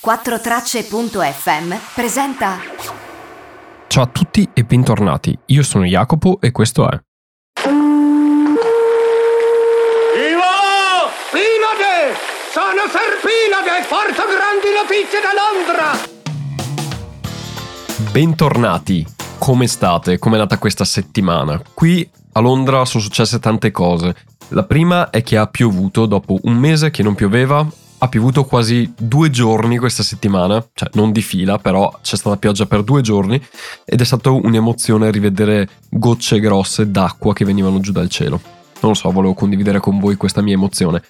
4tracce.fm presenta Ciao a tutti e bentornati. Io sono Jacopo e questo è Ivo! Pinade! Sono Serpinade! Porto grandi notizie da Londra! Bentornati. Come state? Come è andata questa settimana? Qui a Londra sono successe tante cose. La prima è che ha piovuto dopo un mese che non pioveva. Ha piovuto quasi due giorni questa settimana, cioè non di fila, però c'è stata pioggia per due giorni ed è stata un'emozione rivedere gocce grosse d'acqua che venivano giù dal cielo. Non lo so, volevo condividere con voi questa mia emozione.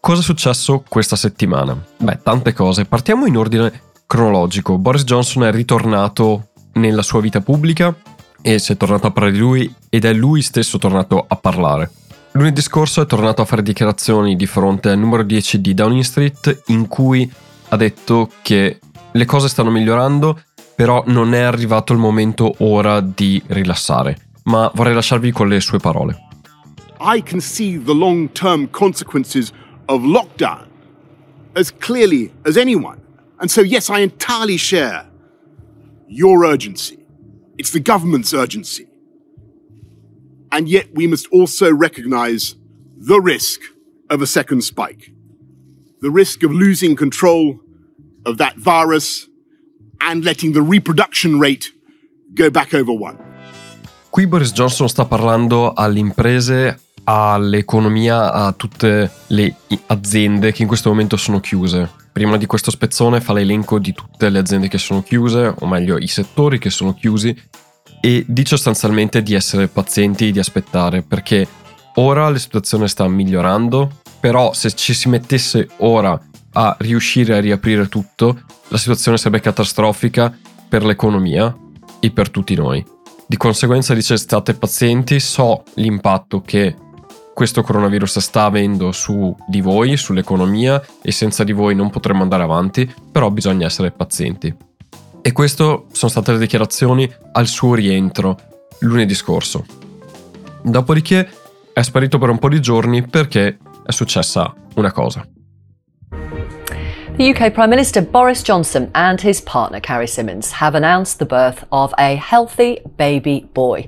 Cosa è successo questa settimana? Beh, tante cose. Partiamo in ordine cronologico. Boris Johnson è ritornato nella sua vita pubblica e si è tornato a parlare di lui ed è lui stesso tornato a parlare. Lunedì scorso è tornato a fare dichiarazioni di fronte al numero 10 di Downing Street in cui ha detto che le cose stanno migliorando, però non è arrivato il momento ora di rilassare. Ma vorrei lasciarvi con le sue parole. I can see the long term consequences of lockdown as clearly as anyone. And so, yes, I entirely share your urgency. It's the government's urgency. And yet, we must also recognize the risk of a second spike, the risk of losing control of that virus and letting the reproduction rate go back over one. Qui Boris Johnson sta parlando alle imprese, all'economia, a tutte le aziende che in questo momento sono chiuse. Prima di questo spezzone fa l'elenco di tutte le aziende che sono chiuse, o meglio i settori che sono chiusi, e dice sostanzialmente di essere pazienti, di aspettare, perché ora la situazione sta migliorando, però se ci si mettesse ora a riuscire a riaprire tutto, la situazione sarebbe catastrofica per l'economia e per tutti noi. Di conseguenza dice state pazienti, so l'impatto che questo coronavirus sta avendo su di voi, sull'economia e senza di voi non potremmo andare avanti, però bisogna essere pazienti. E queste sono state le dichiarazioni al suo rientro lunedì scorso. Dopodiché è sparito per un po' di giorni perché è successa una cosa. The UK Prime Minister Boris Johnson and his partner Carrie Simmons have announced the birth of a healthy baby boy.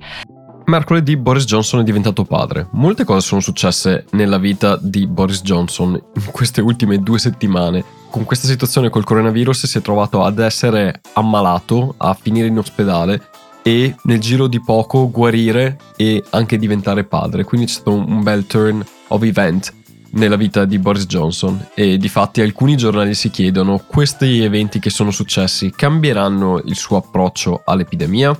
Mercoledì Boris Johnson è diventato padre. Molte cose sono successe nella vita di Boris Johnson in queste ultime due settimane. Con questa situazione col coronavirus si è trovato ad essere ammalato, a finire in ospedale e nel giro di poco guarire e anche diventare padre. Quindi c'è stato un bel turn of event nella vita di Boris Johnson e di fatti alcuni giornali si chiedono questi eventi che sono successi cambieranno il suo approccio all'epidemia?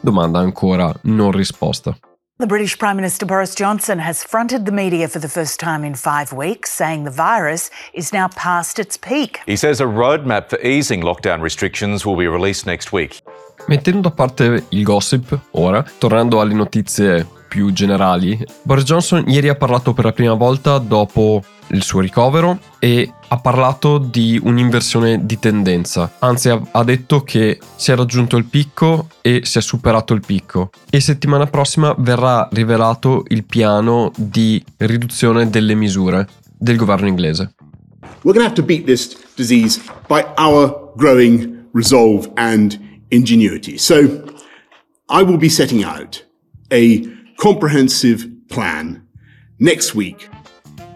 Domanda ancora non risposta. The British Prime Minister Boris Johnson has fronted the media for the first time in five weeks, saying the virus is now past its peak. He says a roadmap for easing lockdown restrictions will be released next week. Mettendo a parte il gossip, ora, tornando alle notizie più generali, Boris Johnson ieri ha parlato per la prima volta dopo il suo ricovero e ha parlato di un'inversione di tendenza, anzi ha detto che si è raggiunto il picco e si è superato il picco e settimana prossima verrà rivelato il piano di riduzione delle misure del governo inglese. We're going to have to beat this disease by our growing resolve and ingenuity. So I will be setting out a comprehensive plan next week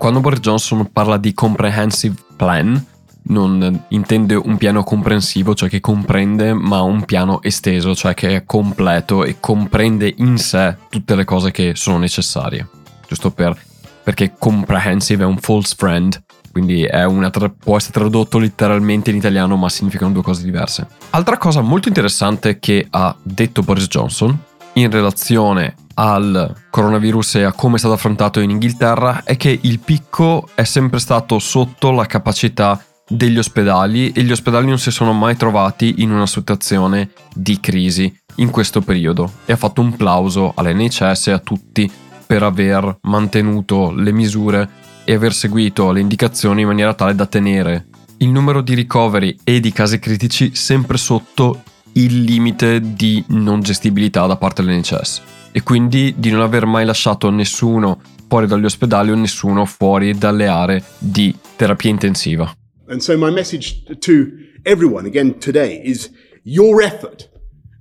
quando Boris Johnson parla di comprehensive plan, non intende un piano comprensivo, cioè che comprende, ma un piano esteso, cioè che è completo e comprende in sé tutte le cose che sono necessarie. Giusto per, perché comprehensive è un false friend, quindi tra- può essere tradotto letteralmente in italiano, ma significano due cose diverse. Altra cosa molto interessante che ha detto Boris Johnson in relazione al coronavirus e a come è stato affrontato in Inghilterra è che il picco è sempre stato sotto la capacità degli ospedali e gli ospedali non si sono mai trovati in una situazione di crisi in questo periodo. E ha fatto un plauso all'NHS e a tutti per aver mantenuto le misure e aver seguito le indicazioni in maniera tale da tenere il numero di ricoveri e di casi critici sempre sotto il limite di non gestibilità da parte dell'NHS e quindi di non aver mai lasciato nessuno fuori dagli ospedali o nessuno fuori dalle aree di terapia intensiva. And so my message to everyone again today is your effort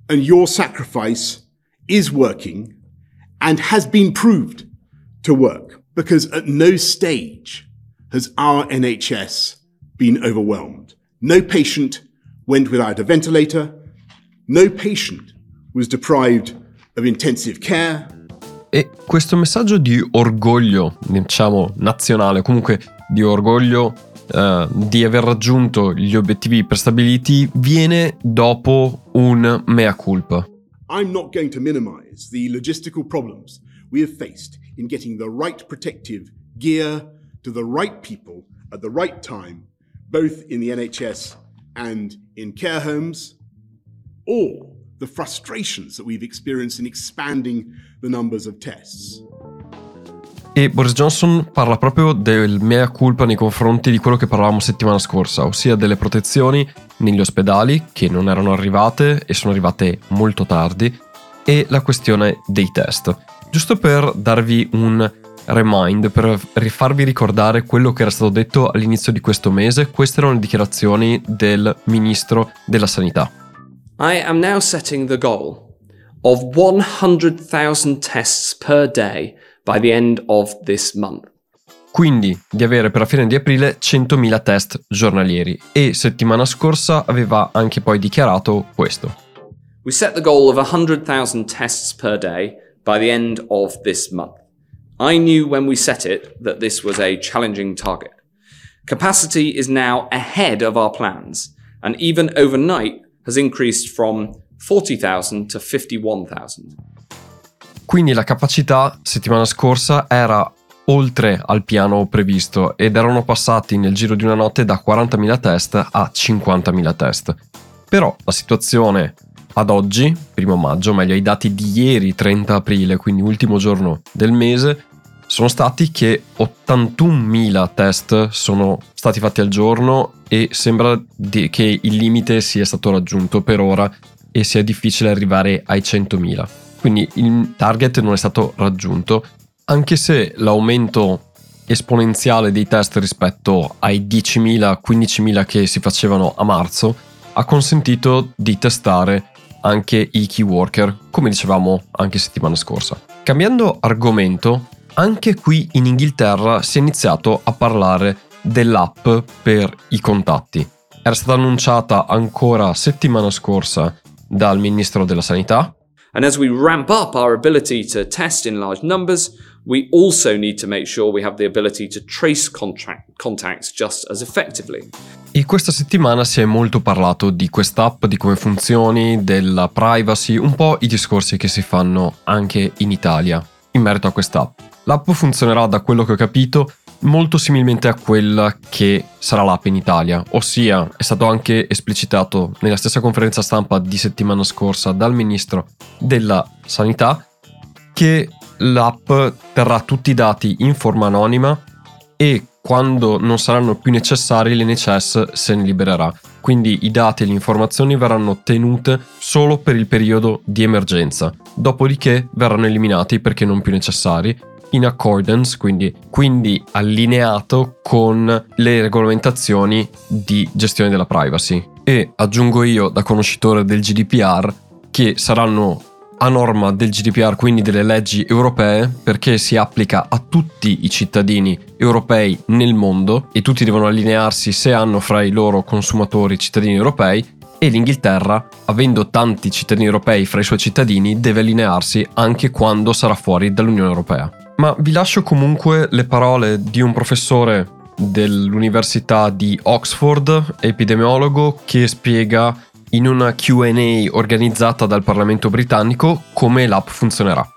and your sacrifice is working and has been proved to work because at no stage has our NHS been overwhelmed. No patient went without a ventilator. No patient was deprived of intensive care. E questo messaggio di orgoglio, diciamo, nazionale, comunque di orgoglio eh, di aver raggiunto gli obiettivi prestabiliti, viene dopo un mea culpa. I'm not going to minimize the logistical problems we have faced in getting the right protective gear to the right people at the right time, both in the NHS and in care homes, or the frustrations that we've experienced in expanding the numbers of tests. E Boris Johnson parla proprio del mea culpa nei confronti di quello che parlavamo settimana scorsa, ossia delle protezioni negli ospedali che non erano arrivate e sono arrivate molto tardi e la questione dei test. Giusto per darvi un remind, per farvi ricordare quello che era stato detto all'inizio di questo mese, queste erano le dichiarazioni del ministro della sanità. I am now setting the goal of 100,000 tests per day by the end of this month. Quindi di avere per la fine di aprile 100.000 test giornalieri e settimana scorsa aveva anche poi dichiarato questo. We set the goal of 100,000 tests per day by the end of this month. I knew when we set it that this was a challenging target. Capacity is now ahead of our plans, and even overnight has increased from 40,000 to 51,000. Quindi la capacità settimana scorsa era oltre al piano previsto ed erano passati nel giro di una notte da 40.000 test a 50.000 test. Però la situazione ad oggi, primo maggio, meglio ai dati di ieri 30 aprile, quindi ultimo giorno del mese, sono stati che 81.000 test sono stati fatti al giorno e sembra che il limite sia stato raggiunto per ora e sia difficile arrivare ai 100.000. Quindi il target non è stato raggiunto, anche se l'aumento esponenziale dei test rispetto ai 10.000, 15.000 che si facevano a marzo ha consentito di testare anche i key worker, come dicevamo anche settimana scorsa. Cambiando argomento, anche qui in Inghilterra si è iniziato a parlare dell'app per i contatti. Era stata annunciata ancora settimana scorsa dal ministro della sanità. And as we ramp up our ability to test in large numbers, we also need to make sure we have the ability to trace contract, contacts just as effectively. E questa settimana si è molto parlato di quest'app, di come funzioni, della privacy, un po' i discorsi che si fanno anche in Italia in merito a quest'app. L'app funzionerà, da quello che ho capito, molto similmente a quella che sarà l'app in Italia, ossia è stato anche esplicitato nella stessa conferenza stampa di settimana scorsa dal ministro della sanità che l'app terrà tutti i dati in forma anonima e quando non saranno più necessari l'NHS se ne libererà. Quindi i dati e le informazioni verranno tenute solo per il periodo di emergenza, dopodiché verranno eliminati perché non più necessari in accordance, quindi, quindi allineato con le regolamentazioni di gestione della privacy. E aggiungo io, da conoscitore del GDPR, che saranno a norma del GDPR, quindi delle leggi europee, perché si applica a tutti i cittadini europei nel mondo e tutti devono allinearsi se hanno fra i loro consumatori cittadini europei e l'Inghilterra, avendo tanti cittadini europei fra i suoi cittadini, deve allinearsi anche quando sarà fuori dall'Unione Europea. Ma vi lascio comunque le parole di un professore dell'Università di Oxford, epidemiologo, che spiega in una QA organizzata dal Parlamento britannico come l'app funzionerà.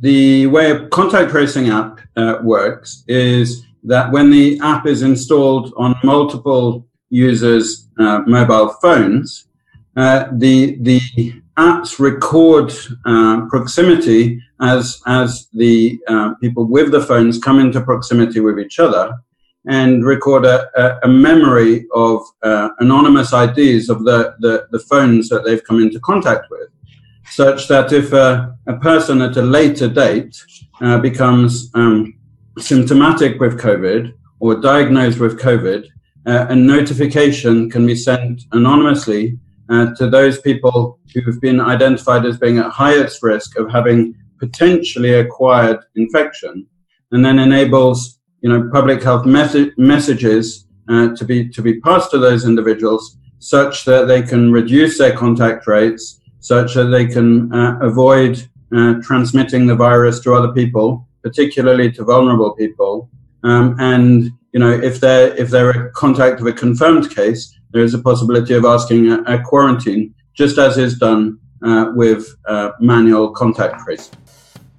The way a contact tracing app uh, works is that when the app is installed on multiple users' uh, mobile phones, uh, the the apps record uh, proximity as as the uh, people with the phones come into proximity with each other and record a, a, a memory of uh, anonymous IDs of the, the, the, phones that they've come into contact with, such that if a, a person at a later date uh, becomes um, symptomatic with COVID or diagnosed with COVID, uh, a notification can be sent anonymously uh, to those people who've been identified as being at highest risk of having potentially acquired infection, and then enables you know public health mes- messages uh, to be to be passed to those individuals such that they can reduce their contact rates, such that they can uh, avoid uh, transmitting the virus to other people, particularly to vulnerable people. Um, and you know, if they're if they're a contact of a confirmed case, there is a possibility of asking a, a quarantine, just as is done uh, with uh, manual contact tracing.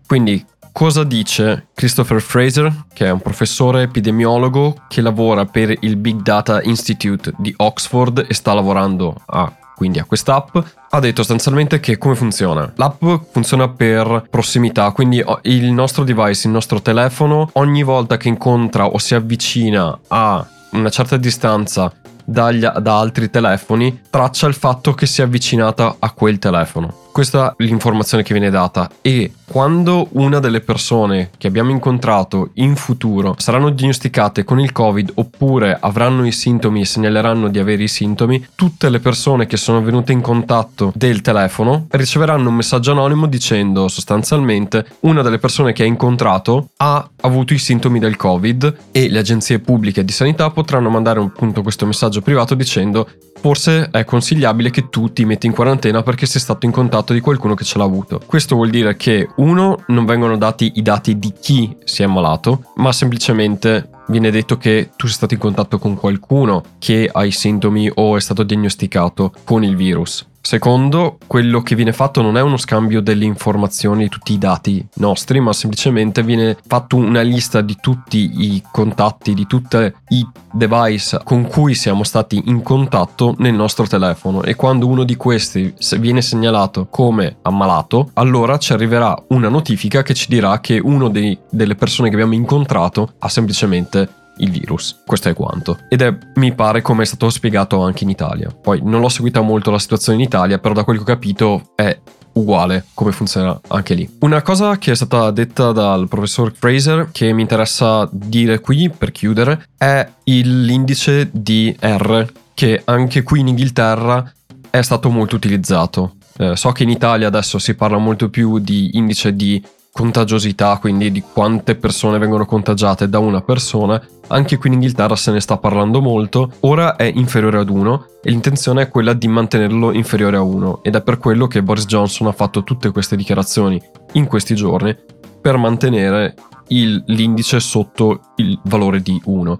Quindi cosa dice Christopher Fraser, che è un professore epidemiologo che lavora per il Big Data Institute di Oxford e sta lavorando a quindi a quest'app, ha detto sostanzialmente che come funziona. L'app funziona per prossimità, quindi il nostro device, il nostro telefono, ogni volta che incontra o si avvicina a una certa distanza dagli, da altri telefoni, traccia il fatto che si è avvicinata a quel telefono. Questa è l'informazione che viene data. E quando una delle persone che abbiamo incontrato in futuro saranno diagnosticate con il Covid oppure avranno i sintomi e segnaleranno di avere i sintomi, tutte le persone che sono venute in contatto del telefono riceveranno un messaggio anonimo dicendo sostanzialmente una delle persone che ha incontrato ha avuto i sintomi del Covid e le agenzie pubbliche di sanità potranno mandare appunto questo messaggio privato dicendo forse è consigliabile che tu ti metti in quarantena perché sei stato in contatto di qualcuno che ce l'ha avuto. Questo vuol dire che uno non vengono dati i dati di chi si è ammalato, ma semplicemente viene detto che tu sei stato in contatto con qualcuno che ha i sintomi o è stato diagnosticato con il virus. Secondo, quello che viene fatto non è uno scambio delle informazioni, tutti i dati nostri, ma semplicemente viene fatto una lista di tutti i contatti, di tutti i device con cui siamo stati in contatto nel nostro telefono. E quando uno di questi viene segnalato come ammalato, allora ci arriverà una notifica che ci dirà che uno delle persone che abbiamo incontrato ha semplicemente il virus. Questo è quanto. Ed è, mi pare, come è stato spiegato anche in Italia. Poi non l'ho seguita molto la situazione in Italia, però da quel che ho capito è uguale come funziona anche lì. Una cosa che è stata detta dal professor Fraser che mi interessa dire qui per chiudere è l'indice di R che anche qui in Inghilterra è stato molto utilizzato. Eh, so che in Italia adesso si parla molto più di indice di contagiosità, quindi di quante persone vengono contagiate da una persona, anche qui in Inghilterra se ne sta parlando molto, ora è inferiore ad 1 e l'intenzione è quella di mantenerlo inferiore a 1 ed è per quello che Boris Johnson ha fatto tutte queste dichiarazioni in questi giorni per mantenere il, l'indice sotto il valore di 1.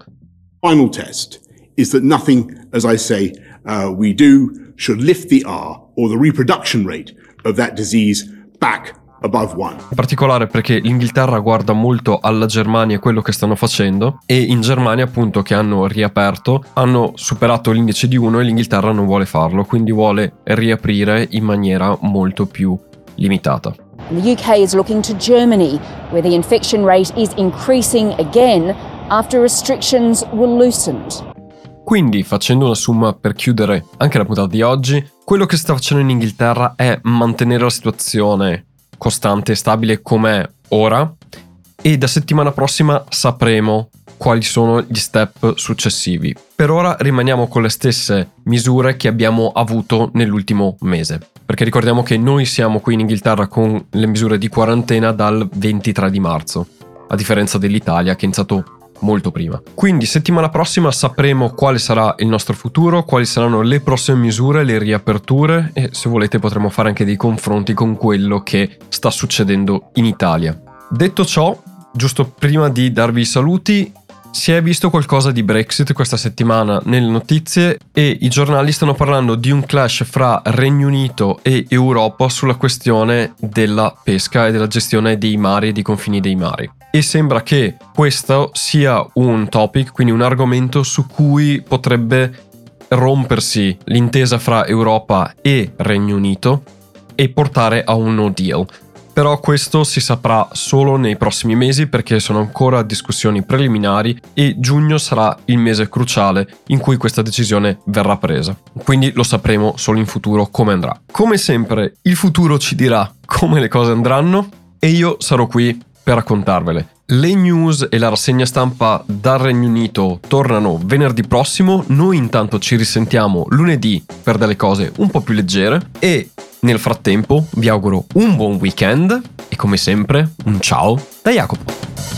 Final test is that nothing, as I say, uh, we do should lift the R or the reproduction rate of that disease back in particolare perché l'Inghilterra guarda molto alla Germania e quello che stanno facendo e in Germania appunto che hanno riaperto hanno superato l'indice di 1 e l'Inghilterra non vuole farlo, quindi vuole riaprire in maniera molto più limitata. The UK is looking to Germany where the infection rate is increasing again after restrictions were loosened. Quindi, facendo una somma per chiudere anche la puntata di oggi, quello che sta facendo in Inghilterra è mantenere la situazione costante e stabile com'è ora e da settimana prossima sapremo quali sono gli step successivi. Per ora rimaniamo con le stesse misure che abbiamo avuto nell'ultimo mese, perché ricordiamo che noi siamo qui in Inghilterra con le misure di quarantena dal 23 di marzo, a differenza dell'Italia che è iniziato molto prima. Quindi settimana prossima sapremo quale sarà il nostro futuro, quali saranno le prossime misure, le riaperture e se volete potremo fare anche dei confronti con quello che sta succedendo in Italia. Detto ciò, giusto prima di darvi i saluti, si è visto qualcosa di Brexit questa settimana nelle notizie e i giornali stanno parlando di un clash fra Regno Unito e Europa sulla questione della pesca e della gestione dei mari e dei confini dei mari e sembra che questo sia un topic, quindi un argomento su cui potrebbe rompersi l'intesa fra Europa e Regno Unito e portare a un no deal. Però questo si saprà solo nei prossimi mesi perché sono ancora discussioni preliminari e giugno sarà il mese cruciale in cui questa decisione verrà presa. Quindi lo sapremo solo in futuro come andrà. Come sempre, il futuro ci dirà come le cose andranno e io sarò qui per raccontarvele. Le news e la rassegna stampa dal Regno Unito tornano venerdì prossimo, noi intanto ci risentiamo lunedì per delle cose un po' più leggere e nel frattempo vi auguro un buon weekend e come sempre un ciao da Jacopo.